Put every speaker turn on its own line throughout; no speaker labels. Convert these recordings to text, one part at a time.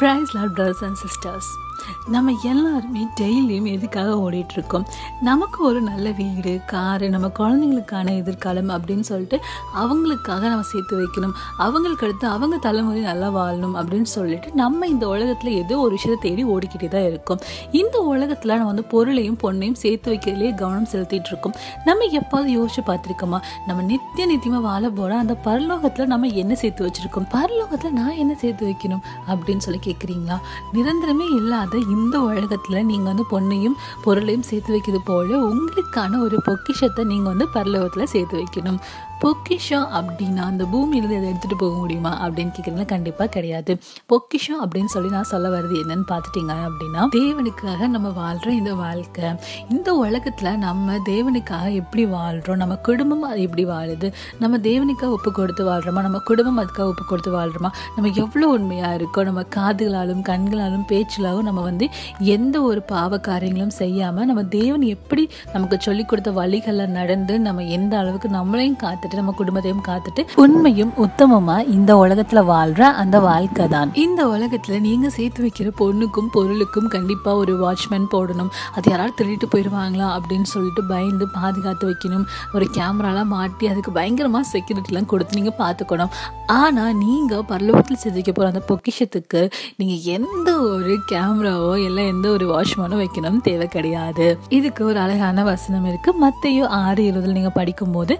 Praise Lord, brothers and sisters. நம்ம எல்லாருமே டெய்லியும் எதுக்காக ஓடிட்டுருக்கோம்? நமக்கு ஒரு நல்ல வீடு காரு நம்ம குழந்தைங்களுக்கான எதிர்காலம் அப்படின்னு சொல்லிட்டு அவங்களுக்காக நம்ம சேர்த்து வைக்கணும். அவங்களுக்கு அடுத்து அவங்க தலைமுறை நல்லா வாழணும் அப்படின்னு சொல்லிட்டு நம்ம இந்த உலகத்தில் ஏதோ ஒரு விஷயத்தை தேடி ஓடிக்கிட்டே தான் இருக்கோம். இந்த உலகத்தில் நம்ம வந்து பொருளையும் பொண்ணையும் சேர்த்து வைக்கிறதுலேயே கவனம் செலுத்திட்டு இருக்கோம் நம்ம எப்போது யோசிச்சு பார்த்துருக்கோமா? நம்ம நித்திய நித்தியமாக வாழ போகிற அந்த பரலோகத்தில் நம்ம என்ன சேர்த்து வச்சுருக்கோம்? பரலோகத்தில் நான் என்ன சேர்த்து வைக்கணும் அப்படின்னு சொல்லி கேட்குறீங்களா நிரந்தரமே இல்லாத இந்த உலகத்தில் நீங்கள் வந்து பொண்ணையும் பொருளையும் சேர்த்து வைக்கிறது போல உங்களுக்கான ஒரு பொக்கிஷத்தை நீங்கள் வந்து பரலோகத்தில் சேர்த்து வைக்கணும். பொக்கிஷம் அப்படின்னா அந்த பூமியிலேருந்து அதை எடுத்துகிட்டு போக முடியுமா அப்படின்னு கேட்குறீங்களா கண்டிப்பாக கிடையாது. பொக்கிஷம் அப்படின்னு சொல்லி நான் சொல்ல வர்றது என்னன்னு பார்த்துட்டீங்க அப்படின்னா தேவனுக்காக நம்ம வாழ்கிற இந்த வாழ்க்கை இந்த உலகத்தில் நம்ம தேவனுக்காக எப்படி வாழ்கிறோம் நம்ம குடும்பம் அது எப்படி வாழுது நம்ம தேவனுக்காக ஒப்பு கொடுத்து வாழ்கிறோமா நம்ம குடும்பம் அதுக்காக ஒப்பு கொடுத்து வாழ்கிறோமா நம்ம எவ்வளோ உண்மையாக இருக்கோம் நம்ம காதுகளாலும் கண்களாலும் பேச்சிலாலும் நம்ம வந்து எந்த ஒரு பாவ காரியங்களும் செய்யாமல் நம்ம தேவன் எப்படி நமக்கு சொல்லிக் கொடுத்த வழிகளில் நடந்து நம்ம எந்த அளவுக்கு நம்மளையும் காத்து காத்துட்டு நம்ம குடும்பத்தையும் காத்துட்டு உண்மையும் உத்தமமா இந்த உலகத்துல வாழ்ற அந்த வாழ்க்கை தான். இந்த உலகத்துல நீங்க சேர்த்து வைக்கிற பொண்ணுக்கும் பொருளுக்கும் கண்டிப்பா ஒரு வாட்ச்மேன் போடணும். அது யாராவது திருடிட்டு போயிடுவாங்களா அப்படின்னு சொல்லிட்டு பயந்து பாதுகாத்து வைக்கணும். ஒரு கேமராலாம் மாட்டி அதுக்கு பயங்கரமா செக்யூரிட்டிலாம் கொடுத்து நீங்க பார்த்துக்கணும். ஆனா நீங்க பரலோகத்தில் சேர்த்து வைக்க போற அந்த பொக்கிஷத்துக்கு நீங்க எந்த ஒரு கேமராவோ இல்லை எந்த ஒரு வாட்ச்மேனோ வைக்கணும் தேவை கிடையாது. இதுக்கு ஒரு அழகான வசனம் இருக்கு. மத்தையும் ஆறு இருபதில் நீங்க படிக்கும்போது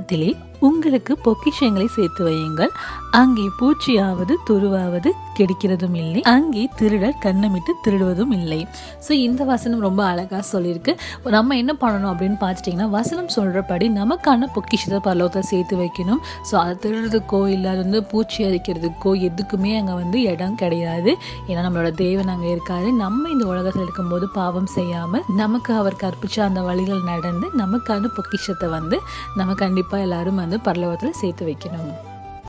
பரலோகத்திலே உங்களுக்கு பொக்கிஷங்களை சேர்த்து வையுங்கள். அங்கே பூச்சியாவது துருவாவது கிடைக்கிறதும் இல்லை. அங்கே திருடர் கண்ணமிட்டு திருடுவதும் இல்லை. ஸோ இந்த வசனம் ரொம்ப அழகாக சொல்லியிருக்கு. நம்ம என்ன பண்ணணும் அப்படின்னு பார்த்துட்டிங்கன்னா வசனம் சொல்கிறபடி நமக்கான பொக்கிஷத்தை பரலோகத்தை சேர்த்து வைக்கணும். ஸோ அதை திருடுறதுக்கோ இல்லை அது வந்து பூச்சி அரிக்கிறதுக்கோ எதுக்குமே அங்கே வந்து இடம் கிடையாது. ஏன்னா நம்மளோட தேவன் அங்கே இருக்காரு. நம்ம இந்த உலகத்தில் இருக்கும்போது பாவம் செய்யாமல் நமக்கு அவர் கற்பிச்ச அந்த வழிகள் நடந்து நமக்கான பொக்கிஷத்தை வந்து நம்ம கண்டிப்பாக எல்லாரும் வந்து பரலோகத்தில் சேர்த்து வைக்கணும்.